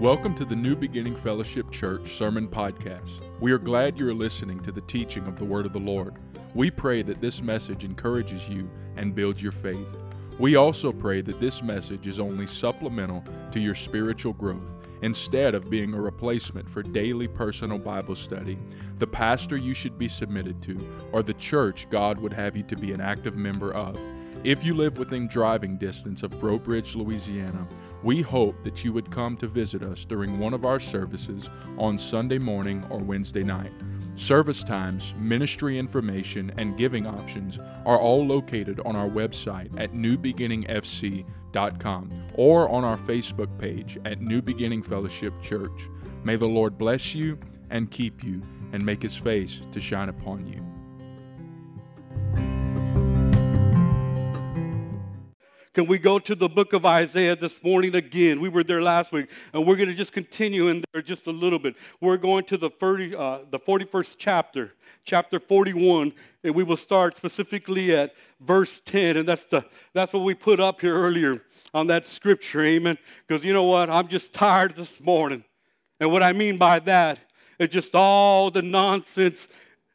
Welcome to the New Beginning Fellowship Church Sermon Podcast. We are glad you are listening to the teaching of the Word of the Lord. We pray that this message encourages you and builds your faith. We also pray that this message is only supplemental to your spiritual growth instead of being a replacement for daily personal Bible study, the pastor you should be submitted to, or the church God would have you to be an active member of. If you live within driving distance of Breaux Bridge, Louisiana, we hope that you would come to visit us during one of our services on Sunday morning or Wednesday night. Service times, ministry information, and giving options are all located on our website at newbeginningfc.com or on our Facebook page at New Beginning Fellowship Church. May the Lord bless you and keep you and make his face to shine upon you. Can we go to the book of Isaiah this morning again? We were there last week, and we're going to just continue in there just a little bit. We're going to the, 30, uh, the 41st chapter, chapter 41, and we will start specifically at verse 10. And that's, the, that's what we put up here earlier on that scripture, amen. Because you know what? I'm just tired this morning. And what I mean by that is just all the nonsense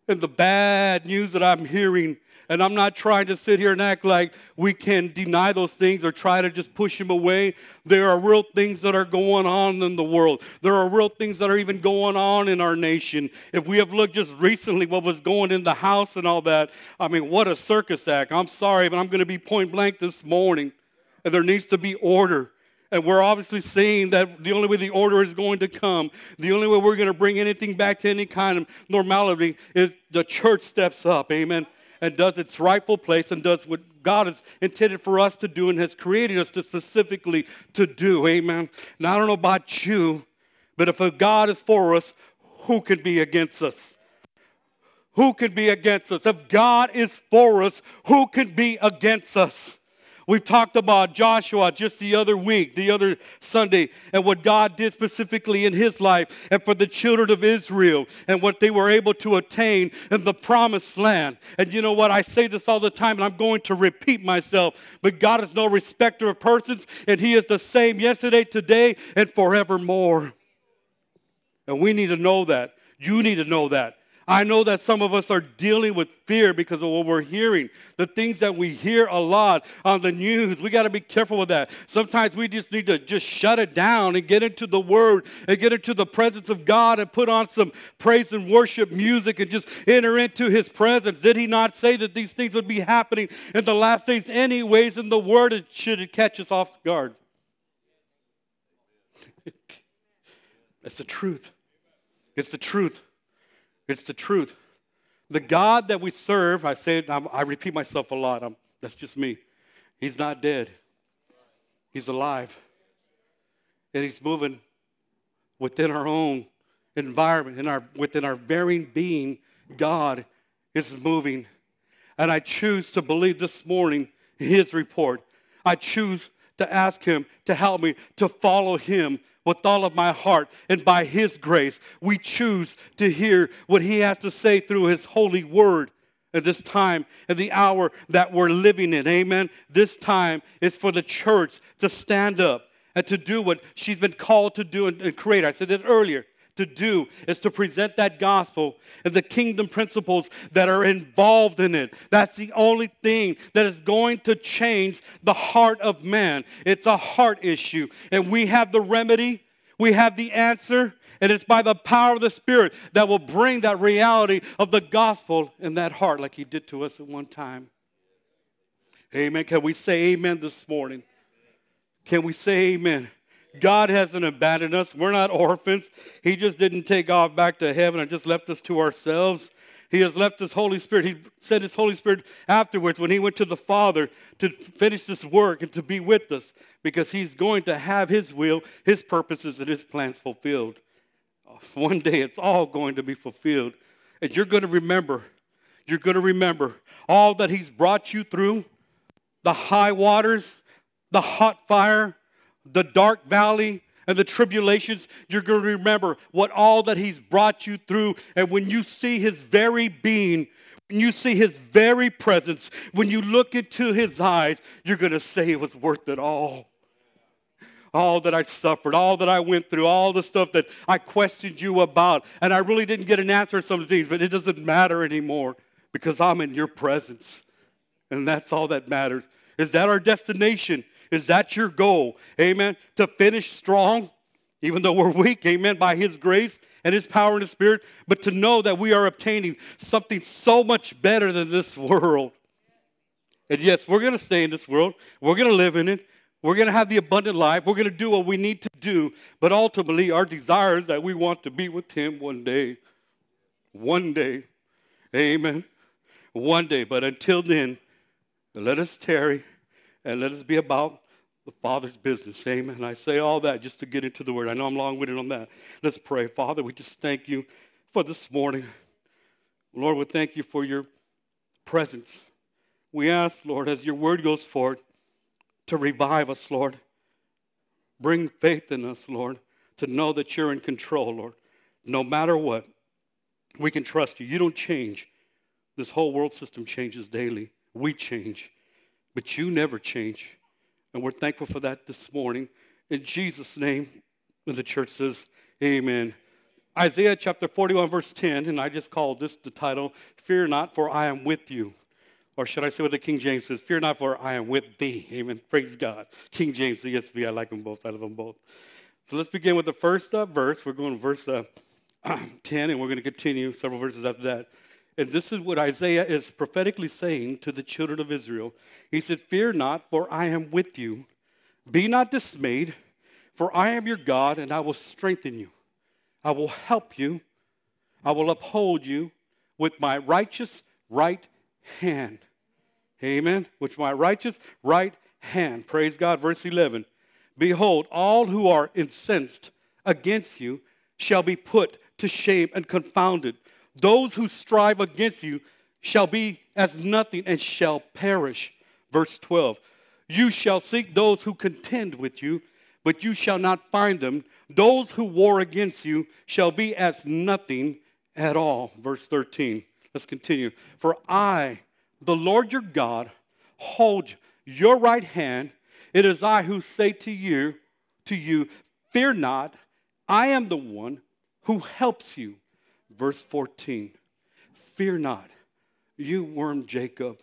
and the bad news that I'm hearing and I'm not trying to sit here and act like we can deny those things or try to just push them away. There are real things that are going on in the world. There are real things that are even going on in our nation. If we have looked just recently what was going in the house and all that, I mean, what a circus act. I'm sorry, but I'm going to be point blank this morning. And there needs to be order. And we're obviously seeing that the only way the order is going to come, the only way we're going to bring anything back to any kind of normality is the church steps up. Amen and does its rightful place and does what God has intended for us to do and has created us to specifically to do. Amen. Now, I don't know about you, but if God is for us, who can be against us? Who can be against us? If God is for us, who can be against us? We've talked about Joshua just the other week, the other Sunday, and what God did specifically in his life and for the children of Israel and what they were able to attain in the promised land. And you know what? I say this all the time, and I'm going to repeat myself, but God is no respecter of persons, and He is the same yesterday, today, and forevermore. And we need to know that. You need to know that. I know that some of us are dealing with fear because of what we're hearing. The things that we hear a lot on the news, we got to be careful with that. Sometimes we just need to just shut it down and get into the Word and get into the presence of God and put on some praise and worship music and just enter into His presence. Did He not say that these things would be happening in the last days, anyways? In the Word, it should catch us off guard. That's the truth. It's the truth. It's the truth. The God that we serve, I say it, I repeat myself a lot. I'm, that's just me. He's not dead. He's alive. And he's moving within our own environment, in our, within our very being. God is moving. And I choose to believe this morning his report. I choose to ask him to help me to follow him with all of my heart. And by His grace, we choose to hear what He has to say through His holy word at this time and the hour that we're living in. Amen. This time is for the church to stand up and to do what she's been called to do and, create. I said it earlier. To do is to present that gospel and the kingdom principles that are involved in it. That's the only thing that is going to change the heart of man. It's a heart issue, and we have the remedy we have the answer, and it's by the power of the Spirit that will bring that reality of the gospel in that heart, like He did to us at one time. Amen. Can we say amen this morning? Can we say amen? God hasn't abandoned us. We're not orphans. He just didn't take off back to heaven and just left us to ourselves. He has left His Holy Spirit. He sent His Holy Spirit afterwards when He went to the Father to finish this work and to be with us because He's going to have His will, His purposes, and His plans fulfilled. One day it's all going to be fulfilled. And you're going to remember, you're going to remember all that He's brought you through the high waters, the hot fire, the dark valley, and the tribulations, you're going to remember what all that He's brought you through. And when you see His very being, when you see His very presence, when you look into His eyes, you're going to say it was worth it all. all that I suffered, all that I went through, all the stuff that I questioned you about. And I really didn't get an answer to some of the things, but it doesn't matter anymore because I'm in your presence. And that's all that matters. Is that our destination? Is that your goal? Amen. To finish strong, even though we're weak, amen, by His grace and His power and His Spirit, but to know that we are obtaining something so much better than this world. And yes, we're going to stay in this world, we're going to live in it, we're going to have the abundant life, we're going to do what we need to do, but ultimately, our desire is that we want to be with Him one day. One day. Amen. One day. But until then, let us tarry and let us be about the Father's business. Amen. I say all that just to get into the word. I know I'm long winded on that. Let's pray. Father, we just thank you for this morning. Lord, we thank you for your presence. We ask, Lord, as your word goes forward, to revive us, Lord. Bring faith in us, Lord, to know that you're in control, Lord. No matter what, we can trust you. You don't change. This whole world system changes daily. We change, but you never change. And we're thankful for that this morning. In Jesus' name, and the church says, Amen. Isaiah chapter 41, verse 10, and I just called this the title, Fear Not, for I am with you. Or should I say what the King James says, Fear not, for I am with thee. Amen. Praise God. King James, the ESV, I like them both. I love them both. So let's begin with the first uh, verse. We're going to verse uh, 10, and we're going to continue several verses after that. And this is what Isaiah is prophetically saying to the children of Israel. He said, Fear not, for I am with you. Be not dismayed, for I am your God, and I will strengthen you. I will help you. I will uphold you with my righteous right hand. Amen. With my righteous right hand. Praise God. Verse 11 Behold, all who are incensed against you shall be put to shame and confounded. Those who strive against you shall be as nothing and shall perish. Verse 12 You shall seek those who contend with you, but you shall not find them. Those who war against you shall be as nothing at all. Verse 13. Let's continue. For I, the Lord your God, hold your right hand. It is I who say to you, to you, fear not. I am the one who helps you. Verse 14 Fear not, you worm Jacob,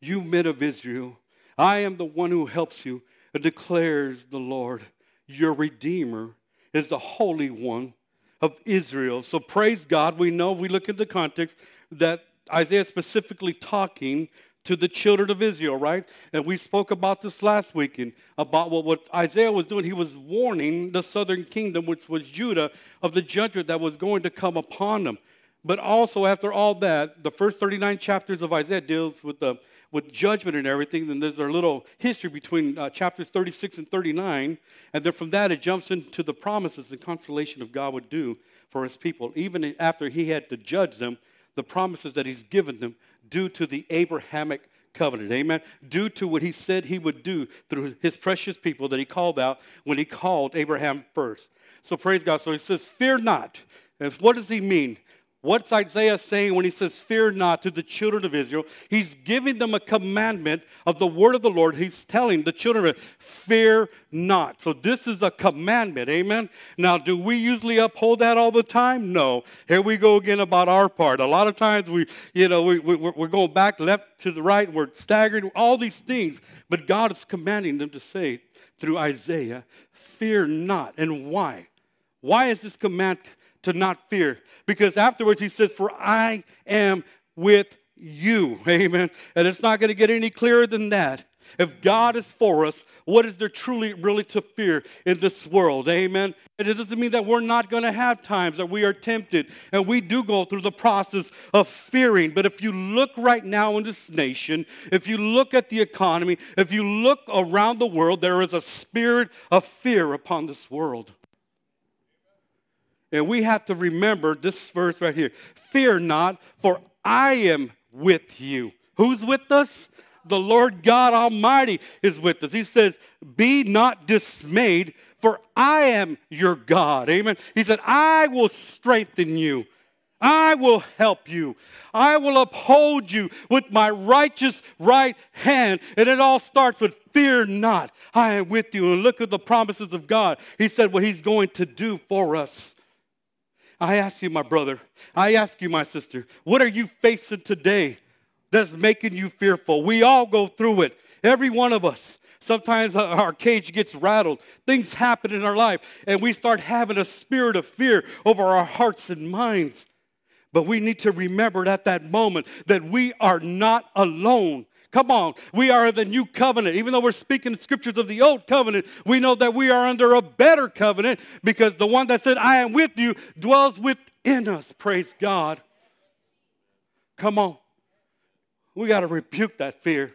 you men of Israel. I am the one who helps you, declares the Lord. Your Redeemer is the Holy One of Israel. So praise God. We know, we look at the context, that Isaiah is specifically talking to the children of Israel, right? And we spoke about this last weekend about what, what Isaiah was doing. He was warning the southern kingdom, which was Judah, of the judgment that was going to come upon them. But also, after all that, the first 39 chapters of Isaiah deals with the with judgment and everything. Then there's a little history between uh, chapters 36 and 39, and then from that it jumps into the promises and consolation of God would do for His people, even after He had to judge them. The promises that He's given them due to the Abrahamic covenant. Amen. Due to what he said he would do through his precious people that he called out when he called Abraham first. So praise God. So he says, Fear not. And what does he mean? What's Isaiah saying when he says, Fear not to the children of Israel? He's giving them a commandment of the word of the Lord. He's telling the children of Israel, Fear not. So this is a commandment. Amen. Now, do we usually uphold that all the time? No. Here we go again about our part. A lot of times we, you know, we, we, we're going back left to the right, we're staggering, all these things. But God is commanding them to say through Isaiah, Fear not. And why? Why is this command? To not fear. Because afterwards he says, For I am with you. Amen. And it's not going to get any clearer than that. If God is for us, what is there truly, really to fear in this world? Amen. And it doesn't mean that we're not going to have times that we are tempted and we do go through the process of fearing. But if you look right now in this nation, if you look at the economy, if you look around the world, there is a spirit of fear upon this world. And we have to remember this verse right here Fear not, for I am with you. Who's with us? The Lord God Almighty is with us. He says, Be not dismayed, for I am your God. Amen. He said, I will strengthen you. I will help you. I will uphold you with my righteous right hand. And it all starts with fear not. I am with you. And look at the promises of God. He said what he's going to do for us. I ask you, my brother, I ask you, my sister, what are you facing today that's making you fearful? We all go through it, every one of us. Sometimes our cage gets rattled. Things happen in our life, and we start having a spirit of fear over our hearts and minds. But we need to remember at that moment that we are not alone. Come on, we are the new covenant. Even though we're speaking the scriptures of the old covenant, we know that we are under a better covenant because the one that said, I am with you, dwells within us. Praise God. Come on. We got to rebuke that fear.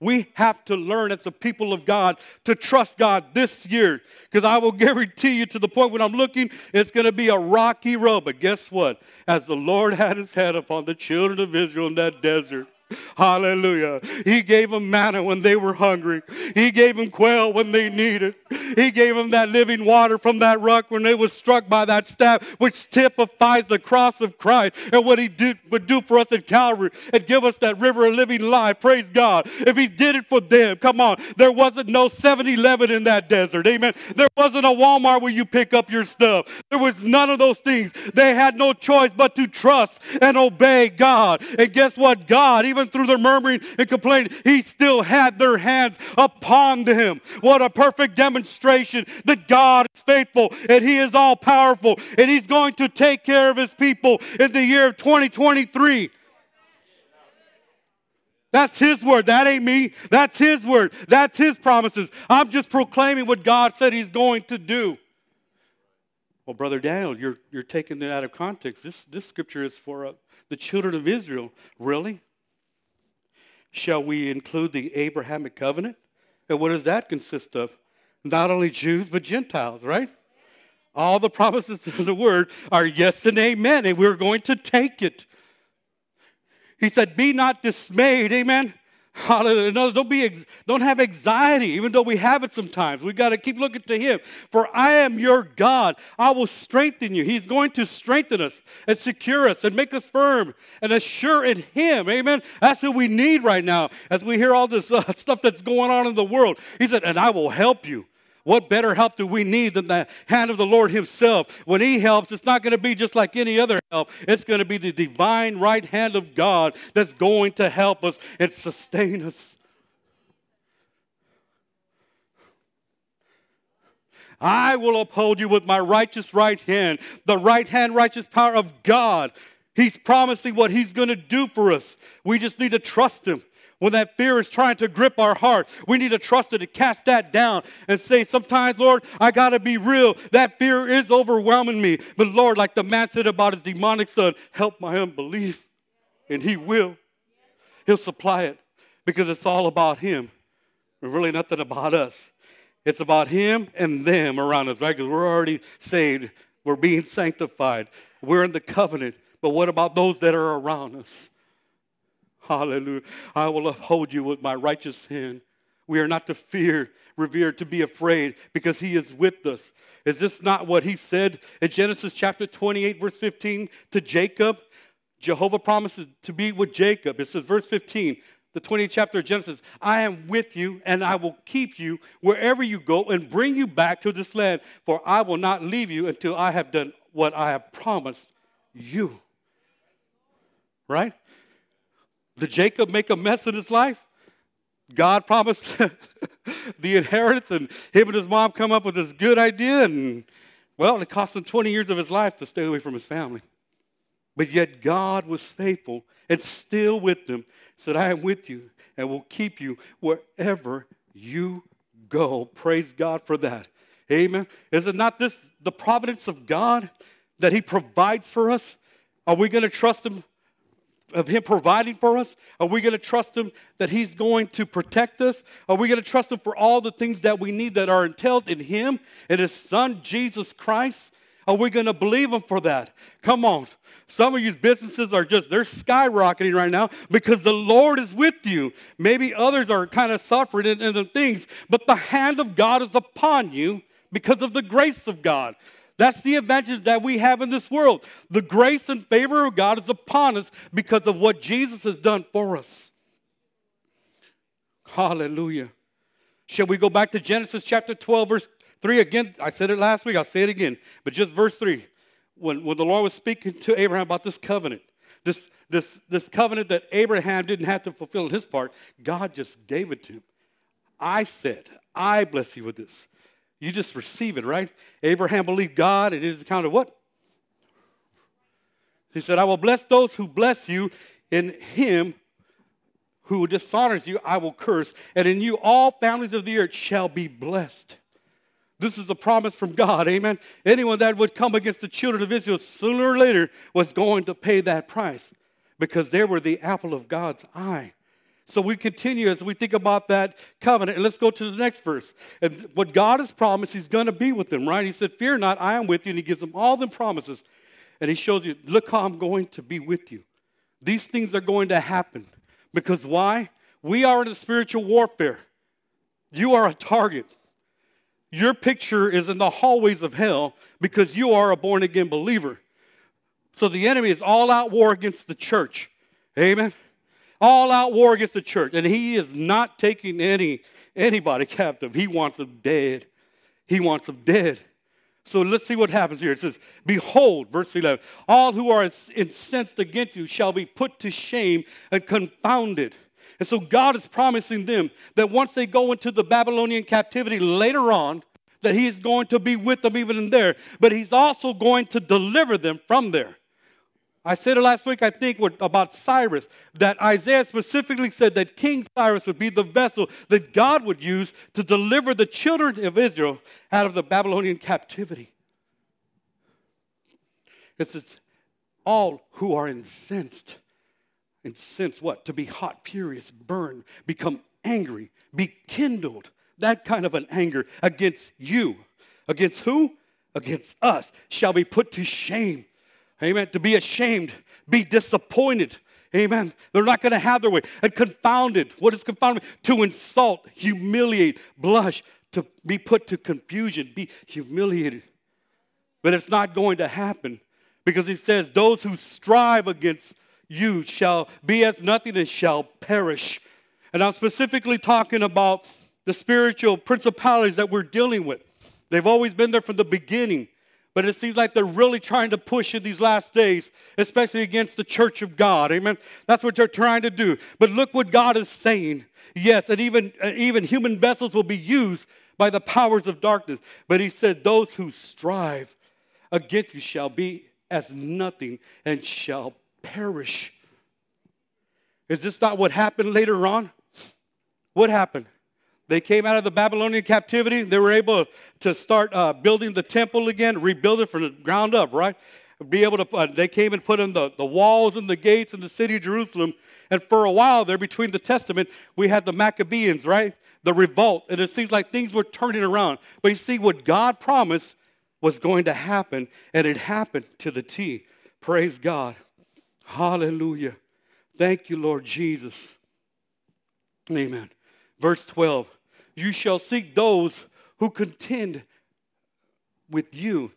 We have to learn as a people of God to trust God this year. Because I will guarantee you to the point when I'm looking, it's going to be a rocky road. But guess what? As the Lord had his hand upon the children of Israel in that desert, Hallelujah. He gave them manna when they were hungry. He gave them quail when they needed. He gave them that living water from that rock when they was struck by that staff, which typifies the cross of Christ and what he did, would do for us at Calvary and give us that river of living life. Praise God. If he did it for them, come on. There wasn't no 7-Eleven in that desert. Amen. There wasn't a Walmart where you pick up your stuff. There was none of those things. They had no choice but to trust and obey God. And guess what? God, even through their murmuring and complaining, he still had their hands upon them. What a perfect demonstration that God is faithful and he is all powerful and he's going to take care of his people in the year of 2023. That's his word. That ain't me. That's his word. That's his promises. I'm just proclaiming what God said he's going to do. Well, Brother Daniel, you're, you're taking it out of context. This, this scripture is for uh, the children of Israel. Really? Shall we include the Abrahamic covenant? And what does that consist of? Not only Jews, but Gentiles, right? All the promises of the word are yes and amen, and we're going to take it. He said, Be not dismayed, amen. Hallelujah. No, don't be don't have anxiety, even though we have it sometimes. We've got to keep looking to Him. For I am your God. I will strengthen you. He's going to strengthen us and secure us and make us firm and assure in Him. Amen. That's what we need right now as we hear all this uh, stuff that's going on in the world. He said, and I will help you. What better help do we need than the hand of the Lord Himself? When He helps, it's not going to be just like any other help. It's going to be the divine right hand of God that's going to help us and sustain us. I will uphold you with my righteous right hand, the right hand, righteous power of God. He's promising what He's going to do for us. We just need to trust Him when that fear is trying to grip our heart, we need to trust it to cast that down and say, Sometimes, Lord, I got to be real. That fear is overwhelming me. But, Lord, like the man said about his demonic son, help my unbelief. And he will. He'll supply it because it's all about him. really nothing about us. It's about him and them around us, right? Because we're already saved, we're being sanctified, we're in the covenant. But what about those that are around us? Hallelujah. I will uphold you with my righteous hand. We are not to fear, revere, to be afraid because he is with us. Is this not what he said in Genesis chapter 28, verse 15 to Jacob? Jehovah promises to be with Jacob. It says, verse 15, the 20th chapter of Genesis, I am with you and I will keep you wherever you go and bring you back to this land, for I will not leave you until I have done what I have promised you. Right? Did Jacob make a mess in his life? God promised the inheritance, and him and his mom come up with this good idea, and well, it cost him 20 years of his life to stay away from his family. But yet God was faithful and still with them, said, I am with you and will keep you wherever you go. Praise God for that. Amen. Is it not this the providence of God that He provides for us? Are we going to trust Him of Him providing for us? Are we going to trust Him that He's going to protect us? Are we going to trust Him for all the things that we need that are entailed in Him and His Son, Jesus Christ? Are we going to believe Him for that? Come on. Some of you businesses are just, they're skyrocketing right now because the Lord is with you. Maybe others are kind of suffering in, in the things, but the hand of God is upon you because of the grace of God. That's the advantage that we have in this world. The grace and favor of God is upon us because of what Jesus has done for us. Hallelujah. Shall we go back to Genesis chapter 12, verse 3 again? I said it last week, I'll say it again, but just verse 3. When, when the Lord was speaking to Abraham about this covenant, this, this, this covenant that Abraham didn't have to fulfill his part, God just gave it to him. I said, I bless you with this. You just receive it, right? Abraham believed God, and it is accounted what? He said, I will bless those who bless you, and him who dishonors you, I will curse, and in you all families of the earth shall be blessed. This is a promise from God, amen. Anyone that would come against the children of Israel sooner or later was going to pay that price because they were the apple of God's eye. So we continue as we think about that covenant. And let's go to the next verse. And what God has promised, He's going to be with them, right? He said, Fear not, I am with you. And He gives them all the promises. And He shows you, Look how I'm going to be with you. These things are going to happen. Because why? We are in a spiritual warfare. You are a target. Your picture is in the hallways of hell because you are a born again believer. So the enemy is all out war against the church. Amen all out war against the church. And he is not taking any anybody captive. He wants them dead. He wants them dead. So let's see what happens here. It says, Behold, verse 11, all who are incensed against you shall be put to shame and confounded. And so God is promising them that once they go into the Babylonian captivity later on, that He is going to be with them even in there, but He's also going to deliver them from there. I said it last week, I think, about Cyrus, that Isaiah specifically said that King Cyrus would be the vessel that God would use to deliver the children of Israel out of the Babylonian captivity. It says, all who are incensed, incensed what? To be hot, furious, burn, become angry, be kindled. That kind of an anger against you. Against who? Against us shall be put to shame Amen. To be ashamed, be disappointed. Amen. They're not going to have their way. And confounded. What is confounded? To insult, humiliate, blush, to be put to confusion, be humiliated. But it's not going to happen because he says, Those who strive against you shall be as nothing and shall perish. And I'm specifically talking about the spiritual principalities that we're dealing with. They've always been there from the beginning. But it seems like they're really trying to push in these last days, especially against the church of God. Amen. That's what they're trying to do. But look what God is saying. Yes, and even, uh, even human vessels will be used by the powers of darkness. But he said, Those who strive against you shall be as nothing and shall perish. Is this not what happened later on? What happened? They came out of the Babylonian captivity. They were able to start uh, building the temple again, rebuild it from the ground up, right? Be able to, uh, they came and put in the, the walls and the gates in the city of Jerusalem. And for a while there, between the Testament, we had the Maccabees, right? The revolt. And it seems like things were turning around. But you see, what God promised was going to happen, and it happened to the T. Praise God. Hallelujah. Thank you, Lord Jesus. Amen. Verse 12 you shall seek those who contend with you,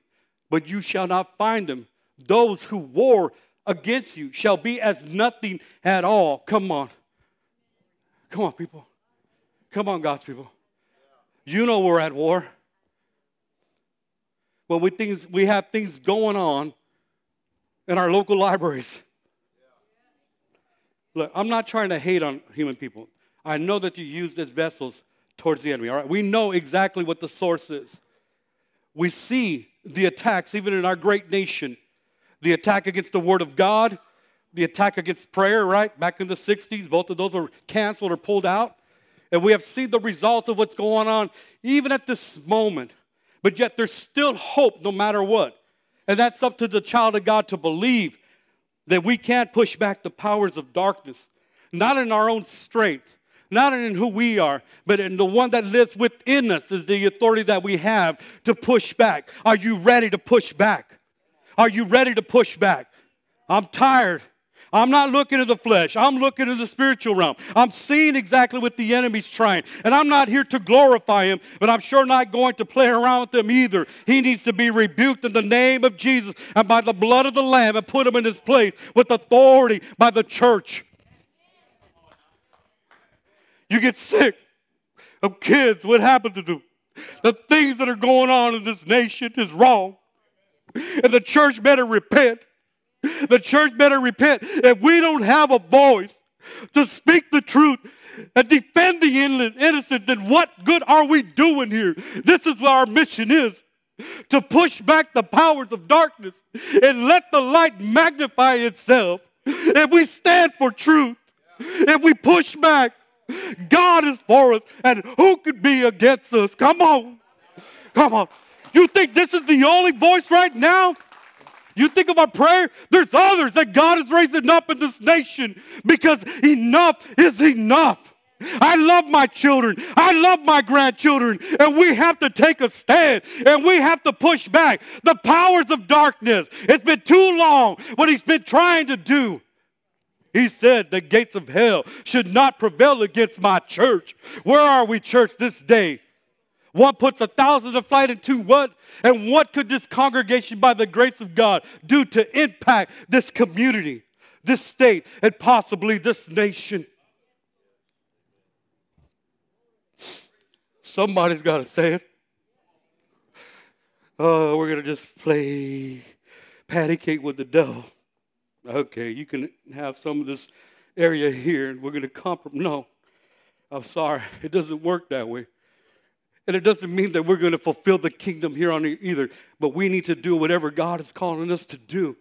but you shall not find them. Those who war against you shall be as nothing at all. Come on. Come on, people. Come on, God's people. You know we're at war. Well, we, things, we have things going on in our local libraries. Look, I'm not trying to hate on human people. I know that you use as vessels towards the enemy. All right, we know exactly what the source is. We see the attacks, even in our great nation, the attack against the Word of God, the attack against prayer, right? Back in the 60s, both of those were canceled or pulled out. And we have seen the results of what's going on even at this moment. But yet there's still hope no matter what. And that's up to the child of God to believe that we can't push back the powers of darkness, not in our own strength, not in who we are, but in the one that lives within us is the authority that we have to push back. Are you ready to push back? Are you ready to push back? I'm tired. I'm not looking at the flesh. I'm looking at the spiritual realm. I'm seeing exactly what the enemy's trying. And I'm not here to glorify him, but I'm sure not going to play around with him either. He needs to be rebuked in the name of Jesus and by the blood of the Lamb and put him in his place with authority by the church. You get sick of kids. What happened to them? The things that are going on in this nation is wrong. And the church better repent. The church better repent. If we don't have a voice to speak the truth and defend the innocent, then what good are we doing here? This is what our mission is to push back the powers of darkness and let the light magnify itself. If we stand for truth, if we push back, God is for us, and who could be against us? Come on. Come on. You think this is the only voice right now? You think of our prayer, there's others that God is raising up in this nation because enough is enough. I love my children. I love my grandchildren. And we have to take a stand and we have to push back the powers of darkness. It's been too long what he's been trying to do. He said the gates of hell should not prevail against my church. Where are we, church, this day? One puts a thousand to flight, and two what? And what could this congregation, by the grace of God, do to impact this community, this state, and possibly this nation? Somebody's got to say it. Oh, we're going to just play patty cake with the devil. Okay, you can have some of this area here, and we're going to compromise. No, I'm sorry. It doesn't work that way. And it doesn't mean that we're going to fulfill the kingdom here on earth either, but we need to do whatever God is calling us to do.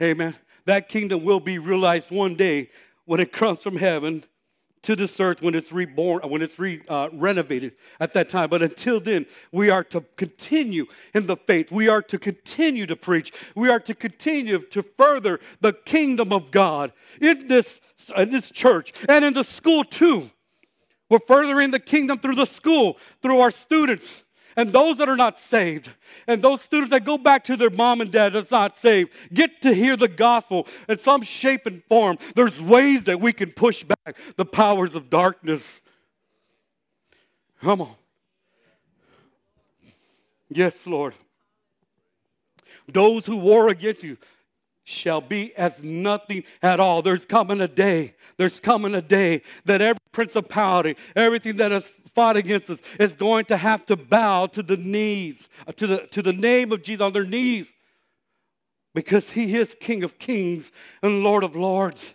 Amen. That kingdom will be realized one day when it comes from heaven to this earth when it's reborn, when it's re, uh, renovated at that time. But until then, we are to continue in the faith. We are to continue to preach. We are to continue to further the kingdom of God in this, in this church and in the school too. We're furthering the kingdom through the school, through our students, and those that are not saved, and those students that go back to their mom and dad that's not saved, get to hear the gospel in some shape and form. There's ways that we can push back the powers of darkness. Come on. Yes, Lord. Those who war against you, shall be as nothing at all. There's coming a day, there's coming a day that every principality, everything that has fought against us is going to have to bow to the knees, uh, to the, to the name of Jesus on their knees. Because he is King of kings and Lord of lords.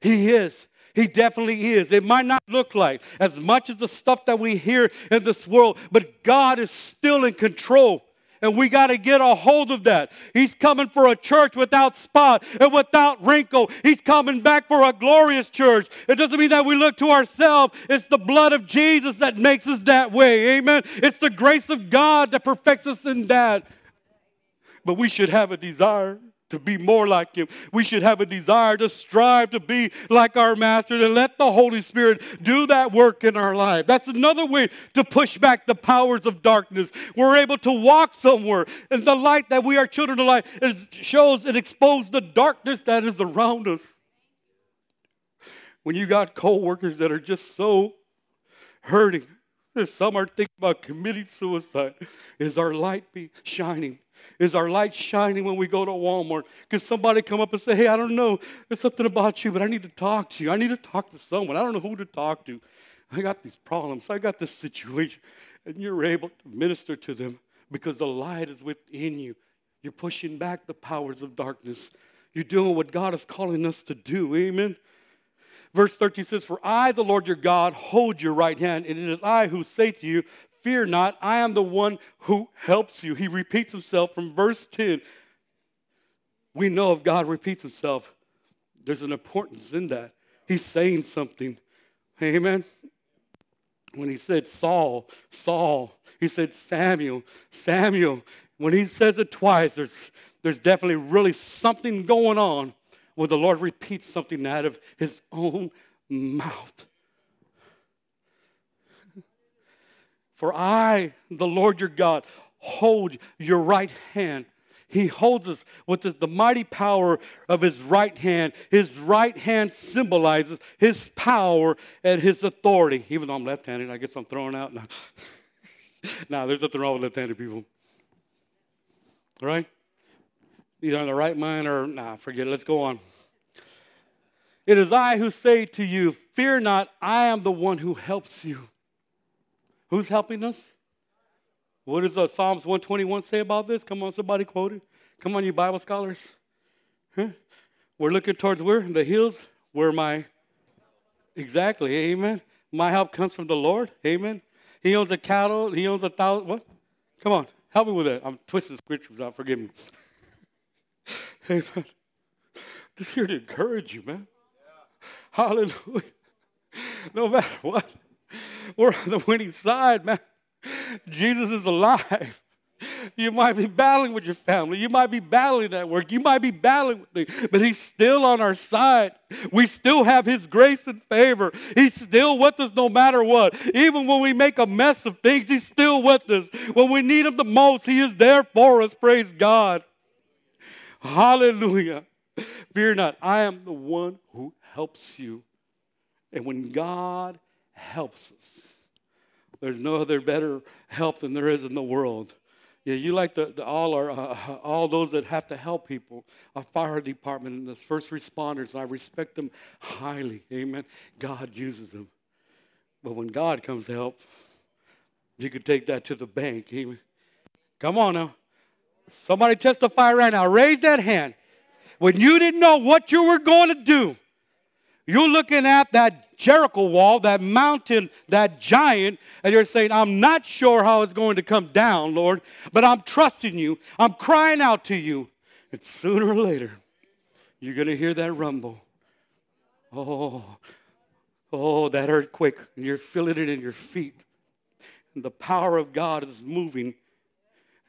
He is. He definitely is. It might not look like as much as the stuff that we hear in this world, but God is still in control. And we got to get a hold of that. He's coming for a church without spot and without wrinkle. He's coming back for a glorious church. It doesn't mean that we look to ourselves. It's the blood of Jesus that makes us that way. Amen. It's the grace of God that perfects us in that. But we should have a desire to be more like him. We should have a desire to strive to be like our master and let the Holy Spirit do that work in our life. That's another way to push back the powers of darkness. We're able to walk somewhere and the light that we are children of light is, shows and exposes the darkness that is around us. When you got co-workers that are just so hurting, some are thinking about committing suicide, is our light be shining? Is our light shining when we go to Walmart? Because somebody come up and say, hey, I don't know, there's something about you, but I need to talk to you. I need to talk to someone. I don't know who to talk to. I got these problems. I got this situation. And you're able to minister to them because the light is within you. You're pushing back the powers of darkness. You're doing what God is calling us to do. Amen. Verse 13 says, For I, the Lord your God, hold your right hand, and it is I who say to you, Fear not, I am the one who helps you. He repeats himself from verse 10. We know if God repeats himself, there's an importance in that. He's saying something. Amen. When he said Saul, Saul, he said Samuel, Samuel. When he says it twice, there's, there's definitely really something going on where the Lord repeats something out of his own mouth. For I, the Lord your God, hold your right hand. He holds us with the, mighty power of his right hand. His right hand symbolizes his power and his authority. Even though I'm left handed, I guess I'm throwing out now. nah, there's nothing wrong with left handed people. Right? Either on the right mind or, nah, forget it. Let's go on. It is I who say to you, Fear not, I am the one who helps you. Who's helping us? What does uh, Psalms 121 say about this? Come on, somebody quote it. Come on, you Bible scholars. Huh? We're looking towards where? The hills where my, exactly, amen. My help comes from the Lord, amen. He owns the cattle, he owns a thousand, what? Come on, help me with that. I'm twisting scriptures out, forgive me. amen. Just here to encourage you, man. Hallelujah. No matter what, we're on the winning side, man. Jesus is alive. You might be battling with your family. You might be battling at work. You might be battling with things, but He's still on our side. We still have His grace and favor. He's still with us no matter what. Even when we make a mess of things, He's still with us. When we need Him the most, He is there for us. Praise God. Hallelujah. Fear not, I am the one who helps you. And when God helps us, there's no other better help than there is in the world. Yeah, you like the, the all our uh, all those that have to help people, our fire department and the first responders. And I respect them highly. Amen. God uses them, but when God comes to help, you can take that to the bank. Amen. Come on now, somebody testify right now. Raise that hand. When you didn't know what you were going to do, you're looking at that Jericho wall, that mountain, that giant, and you're saying, I'm not sure how it's going to come down, Lord, but I'm trusting you. I'm crying out to you. And sooner or later, you're going to hear that rumble. Oh, oh, that earthquake. And you're feeling it in your feet. And the power of God is moving.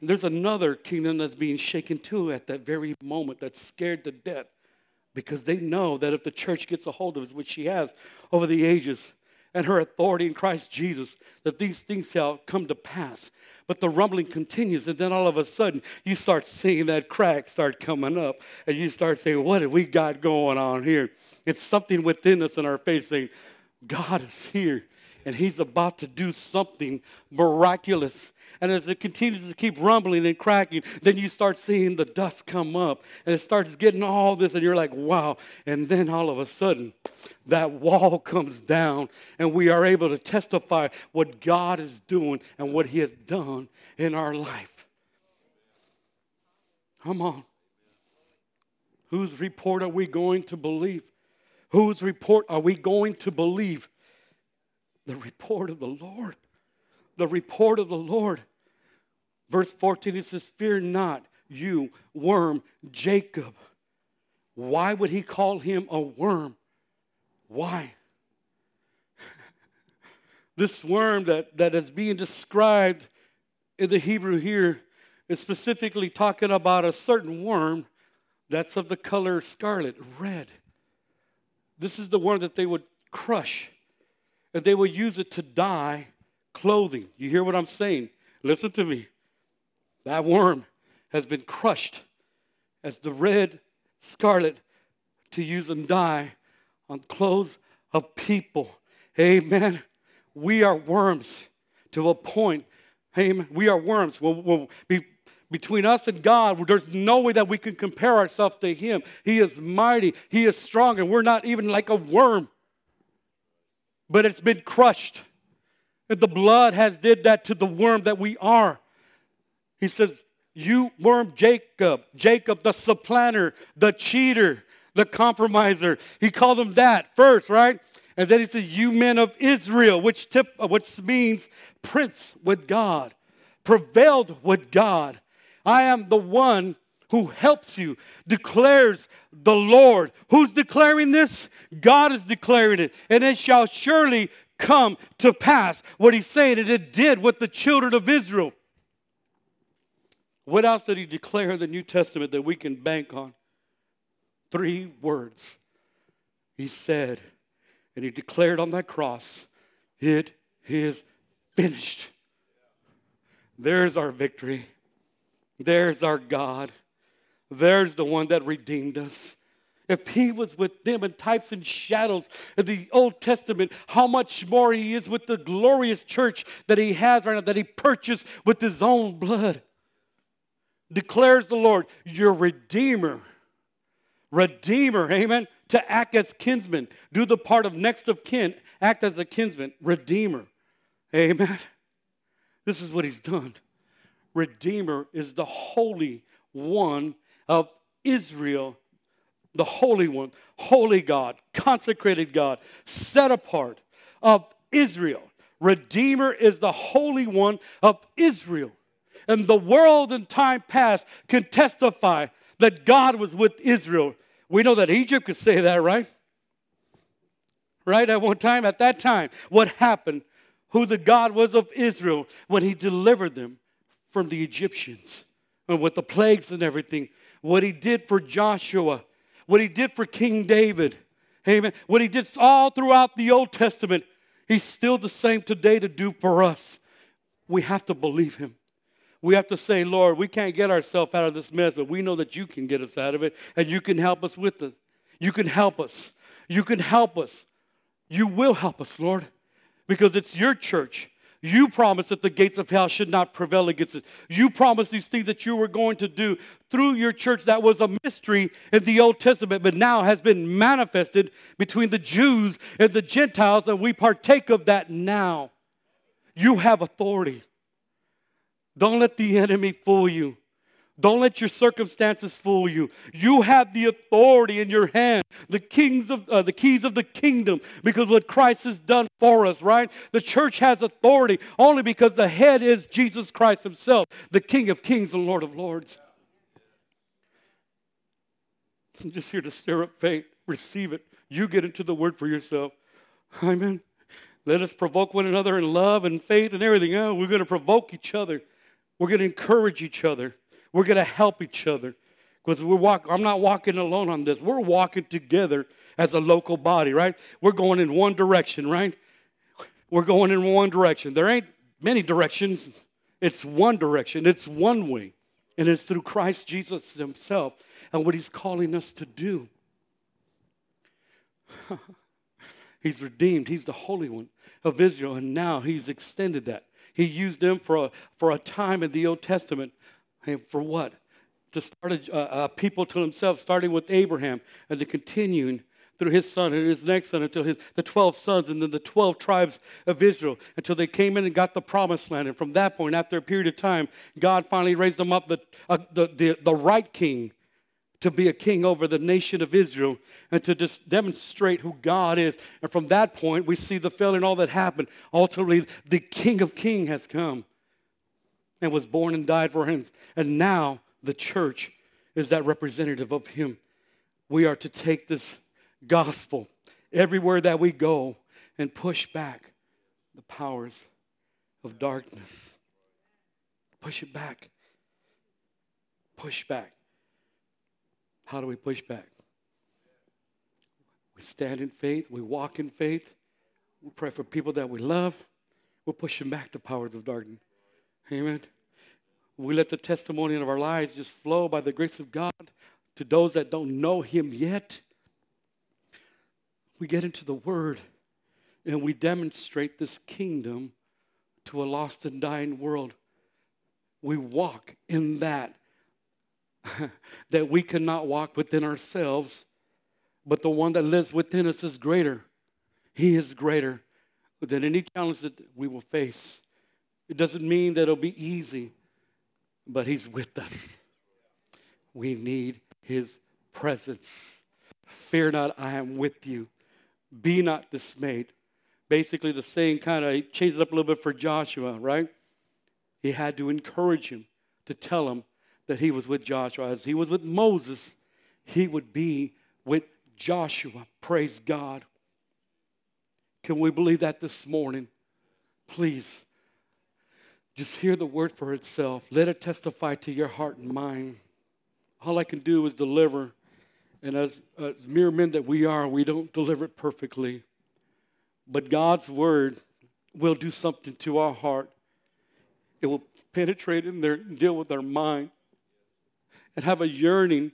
And there's another kingdom that's being shaken too at that very moment that's scared to death because they know that if the church gets a hold of it, which she has over the ages, and her authority in Christ Jesus, that these things shall come to pass. But the rumbling continues, and then all of a sudden, you start seeing that crack start coming up, and you start saying, What have we got going on here? It's something within us in our faith saying, God is here, and He's about to do something miraculous and as it continues to keep rumbling and cracking, then you start seeing the dust come up and it starts getting all this, and you're like, wow. And then all of a sudden, that wall comes down, and we are able to testify what God is doing and what He has done in our life. Come on. Whose report are we going to believe? Whose report are we going to believe? The report of the Lord the report of the Lord. Verse 14, it says, Fear not, you worm, Jacob. Why would he call him a worm? Why? this worm that, that is being described in the Hebrew here is specifically talking about a certain worm that's of the color scarlet, red. This is the worm that they would crush, and they would use it to dye clothing. You hear what I'm saying? Listen to me. That worm has been crushed as the red scarlet to use and dye on clothes of people. Amen. We are worms to a point. Amen. We are worms. We'll, we'll be, between us and God, there's no way that we can compare ourselves to Him. He is mighty, He is strong, and we're not even like a worm. But it's been crushed. The blood has did that to the worm that we are. He says, you worm Jacob, Jacob the supplanter, the cheater, the compromiser. He called him that first, right? And then he says, you men of Israel, which, tip, uh, which means prince with God, prevailed with God. I am the one who helps you, declares the Lord. Who's declaring this? God is declaring it. And it shall surely come to pass what he's saying, and it did with the children of Israel. What else did he declare in the New Testament that we can bank on? Three words. He said, and he declared on that cross, It is finished. There's our victory. There's our God. There's the one that redeemed us. If he was with them in types and shadows in the Old Testament, how much more he is with the glorious church that he has right now, that he purchased with his own blood. Declares the Lord, your Redeemer. Redeemer, amen. To act as kinsman, do the part of next of kin, act as a kinsman, Redeemer. Amen. This is what he's done. Redeemer is the Holy One of Israel the Holy One, Holy God, consecrated God, set apart of Israel. Redeemer is the Holy One of Israel. And the world in time past can testify that God was with Israel. We know that Egypt could say that, right? Right? At one time, at that time, what happened? Who the God was of Israel when he delivered them from the Egyptians and with the plagues and everything. What he did for Joshua what he did for King David, amen, what he did all throughout the Old Testament, he's still the same today to do for us. We have to believe him. We have to say, Lord, we can't get ourselves out of this mess, but we know that you can get us out of it and you can help us with it. You can help us. You can help us. You will help us, Lord, because it's your church. You promised that the gates of hell should not prevail against it. You promised these things that you were going to do through your church that was a mystery in the Old Testament, but now has been manifested between the Jews and the Gentiles, and we partake of that now. You have authority. Don't let the enemy fool you. Don't let your circumstances fool you. You have the authority in your hand, the kings of uh, the keys of the kingdom, because what Christ has done for us. Right? The church has authority only because the head is Jesus Christ Himself, the King of Kings and Lord of Lords. I'm just here to stir up faith. Receive it. You get into the Word for yourself. Amen. Let us provoke one another in love and faith and everything. Oh, we're going to provoke each other. We're going to encourage each other. We're going to help each other because we're walk, I'm not walking alone on this. We're walking together as a local body, right? We're going in one direction, right? We're going in one direction. There ain't many directions. It's one direction. It's one way. And it's through Christ Jesus himself and what he's calling us to do. he's redeemed. He's the Holy One of Israel. And now he's extended that. He used them for a, for a time in the Old Testament for what? To start a, a people to himself, starting with Abraham and to continuing through his son and his next son until his, the 12 sons and then the 12 tribes of Israel until they came in and got the promised land. And from that point, after a period of time, God finally raised them up the, uh, the, the, the right king to be a king over the nation of Israel and to just demonstrate who God is. And from that point, we see the failure and all that happened. Ultimately, the King of Kings has come and was born and died for him. And now the church is that representative of him. We are to take this gospel everywhere that we go and push back the powers of darkness. Push it back. Push back. How do we push back? We stand in faith, we walk in faith, we pray for people that we love, we're pushing back the powers of darkness. Amen. We let the testimony of our lives just flow by the grace of God to those that don't know Him yet. We get into the Word and we demonstrate this kingdom to a lost and dying world. We walk in that that we cannot walk within ourselves, but the one that lives within us is greater. He is greater than any challenge that we will face. It doesn't mean that it'll be easy, but He's with us. We need His presence. Fear not, I am with you. Be not dismayed. Basically, the same kind of changes up a little bit for Joshua, right? He had to encourage him to tell him that he was with Joshua. As he was with Moses, he would be with Joshua. Praise God. Can we believe that this morning? Please. Just hear the word for itself. Let it testify to your heart and mind. All I can do is deliver. And as, as mere men that we are, we don't deliver it perfectly. But God's word will do something to our heart. It will penetrate in there and deal with our mind and have a yearning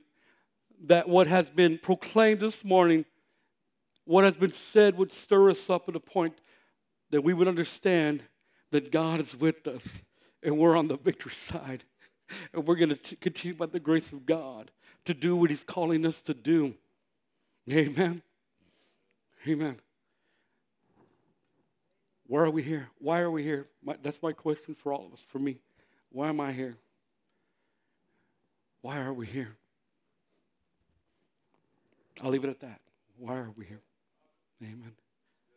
that what has been proclaimed this morning, what has been said, would stir us up at a point that we would understand that God is with us and we're on the victory side. And we're going to continue by the grace of God to do what He's calling us to do. Amen. Amen. Why are we here? Why are we here? My, that's my question for all of us, for me. Why am I here? Why are we here? I'll leave it at that. Why are we here? Amen.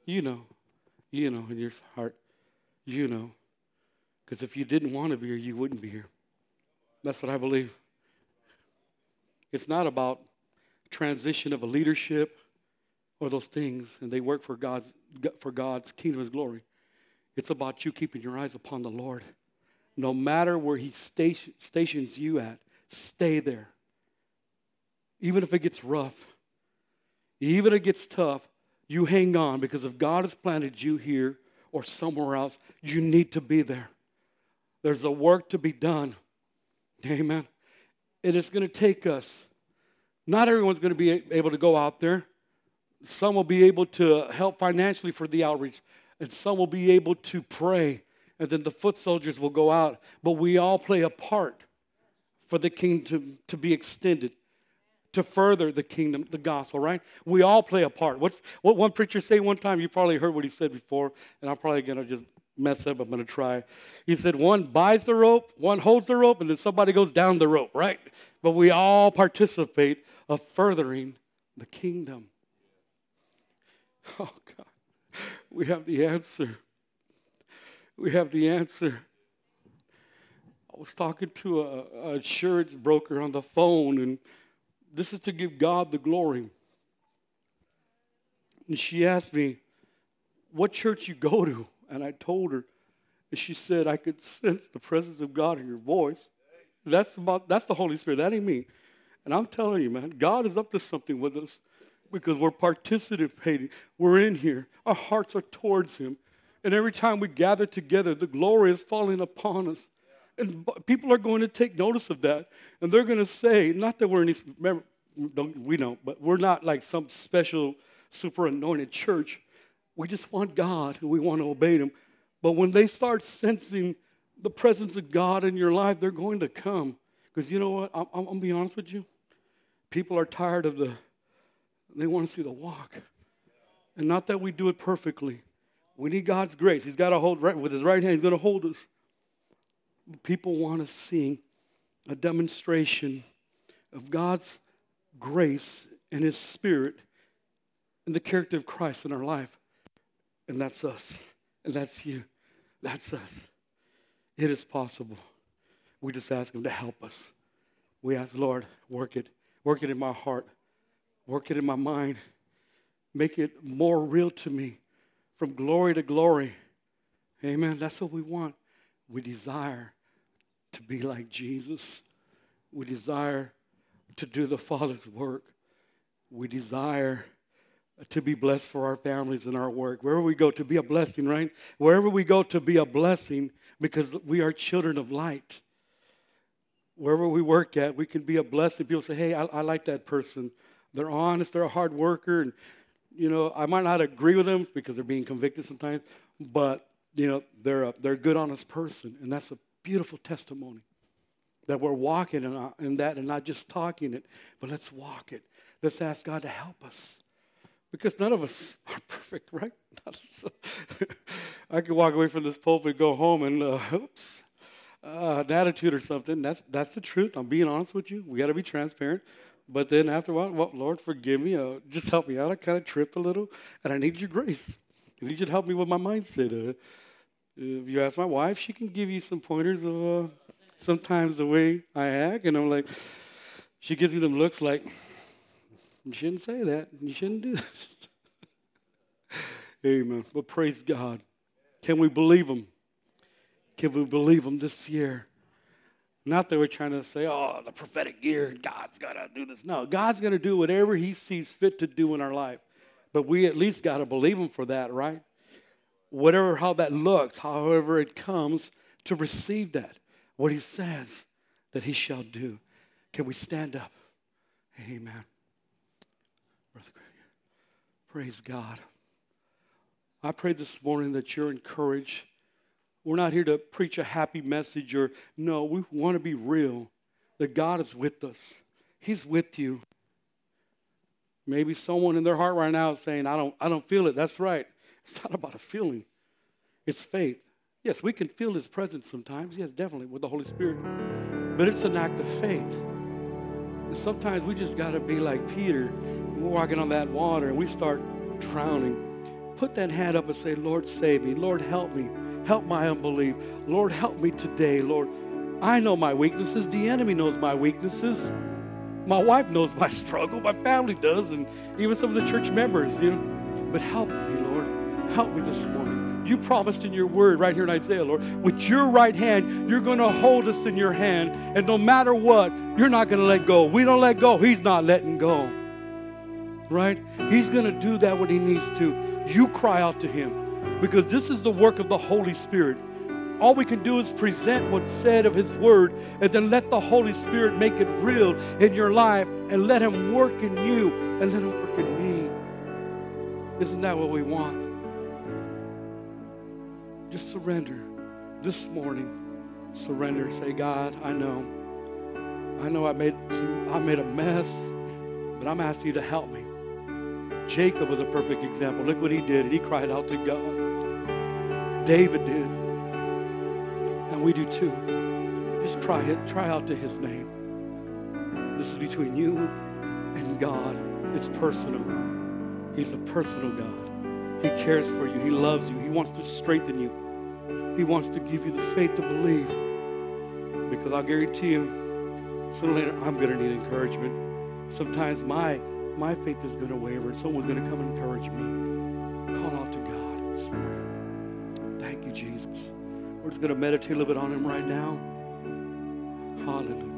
You know, you know in your heart, you know. Because if you didn't want to be here, you wouldn't be here. That's what I believe. It's not about transition of a leadership or those things, and they work for God's for God's kingdom, His glory. It's about you keeping your eyes upon the Lord. No matter where He station, stations you at, stay there. Even if it gets rough, even if it gets tough, you hang on because if God has planted you here or somewhere else, you need to be there. There's a work to be done. Amen. It is going to take us. Not everyone's going to be able to go out there. Some will be able to help financially for the outreach, and some will be able to pray, and then the foot soldiers will go out. But we all play a part for the kingdom to, to be extended, to further the kingdom, the gospel, right? We all play a part. What's what one preacher say one time? You probably heard what he said before, and I'm probably gonna just mess up. I'm gonna try. He said one buys the rope, one holds the rope, and then somebody goes down the rope, right? But we all participate of furthering the kingdom. Oh God, we have the answer. We have the answer. I was talking to a, a insurance broker on the phone, and this is to give God the glory. And she asked me, What church you go to? And I told her, and she said, I could sense the presence of God in your voice. That's about that's the Holy Spirit. That ain't me. And I'm telling you, man, God is up to something with us because we're participating. We're in here. Our hearts are towards Him. And every time we gather together, the glory is falling upon us. And people are going to take notice of that. And they're going to say, not that we're any, remember, don't, we don't, but we're not like some special, super anointed church. We just want God and we want to obey Him. But when they start sensing the presence of God in your life, they're going to come. Because you know what? I'm, I'm, I'm going to be honest with you. People are tired of the, they want to see the walk. And not that we do it perfectly. We need God's grace. He's got to hold right with his right hand, he's going to hold us people want to see a demonstration of God's grace and His Spirit and the character of Christ in our life. And that's us. And that's you. That's us. It is possible. We just ask Him to help us. We ask, Lord, work it. Work it in my heart. Work it in my mind. Make it more real to me from glory to glory. Amen. That's what we want. We desire to be like Jesus. We desire to do the Father's work. We desire to be blessed for our families and our work. Wherever we go, to be a blessing, right? Wherever we go, to be a blessing because we are children of light. Wherever we work at, we can be a blessing. People say, hey, I, I like that person. They're honest, they're a hard worker. And, you know, I might not agree with them because they're being convicted sometimes, but, you know, they're a, they're a good, honest person. And that's a beautiful testimony that we're walking in, uh, in that and not just talking it, but let's walk it. Let's ask God to help us. Because none of us are perfect, right? I could walk away from this pulpit, go home, and uh, oops, uh, an attitude or something. That's that's the truth. I'm being honest with you. We got to be transparent. But then after a while, well, Lord, forgive me. Uh, just help me out. I kind of tripped a little, and I need your grace. I need you to help me with my mindset. If you ask my wife, she can give you some pointers of uh, sometimes the way I act. And I'm like, she gives me them looks like, you shouldn't say that. You shouldn't do this. Amen. But praise God. Can we believe Him? Can we believe Him this year? Not that we're trying to say, oh, the prophetic year, God's got to do this. No, God's going to do whatever He sees fit to do in our life. But we at least got to believe Him for that, right? Whatever how that looks, however it comes, to receive that, what he says that he shall do. Can we stand up? Amen. Praise God. I pray this morning that you're encouraged. We're not here to preach a happy message or no, we want to be real that God is with us. He's with you. Maybe someone in their heart right now is saying, I don't, I don't feel it. That's right. It's not about a feeling, it's faith. Yes, we can feel His presence sometimes. Yes, definitely with the Holy Spirit. But it's an act of faith. And sometimes we just got to be like Peter. We're walking on that water and we start drowning. Put that hand up and say, Lord, save me. Lord, help me. Help my unbelief. Lord, help me today. Lord, I know my weaknesses. The enemy knows my weaknesses. My wife knows my struggle. My family does, and even some of the church members, you know. But help me, Lord. Help me this morning. You promised in your word right here in Isaiah, Lord, with your right hand, you're going to hold us in your hand. And no matter what, you're not going to let go. We don't let go, He's not letting go. Right? He's going to do that when He needs to. You cry out to Him because this is the work of the Holy Spirit. All we can do is present what's said of His Word and then let the Holy Spirit make it real in your life and let Him work in you and let Him work in me. Isn't that what we want? Just surrender this morning. Surrender. Say, God, I know. I know I made some, I made a mess, but I'm asking you to help me. Jacob was a perfect example. Look what he did. He cried out to God. David did. And we do too. Just cry it, cry out to his name. This is between you and God. It's personal. He's a personal God. He cares for you. He loves you. He wants to strengthen you. He wants to give you the faith to believe. Because I'll guarantee you, sooner or later, I'm going to need encouragement. Sometimes my, my faith is going to waver, and someone's going to come and encourage me. Call out to God. Thank you, Jesus. We're just going to meditate a little bit on Him right now. Hallelujah.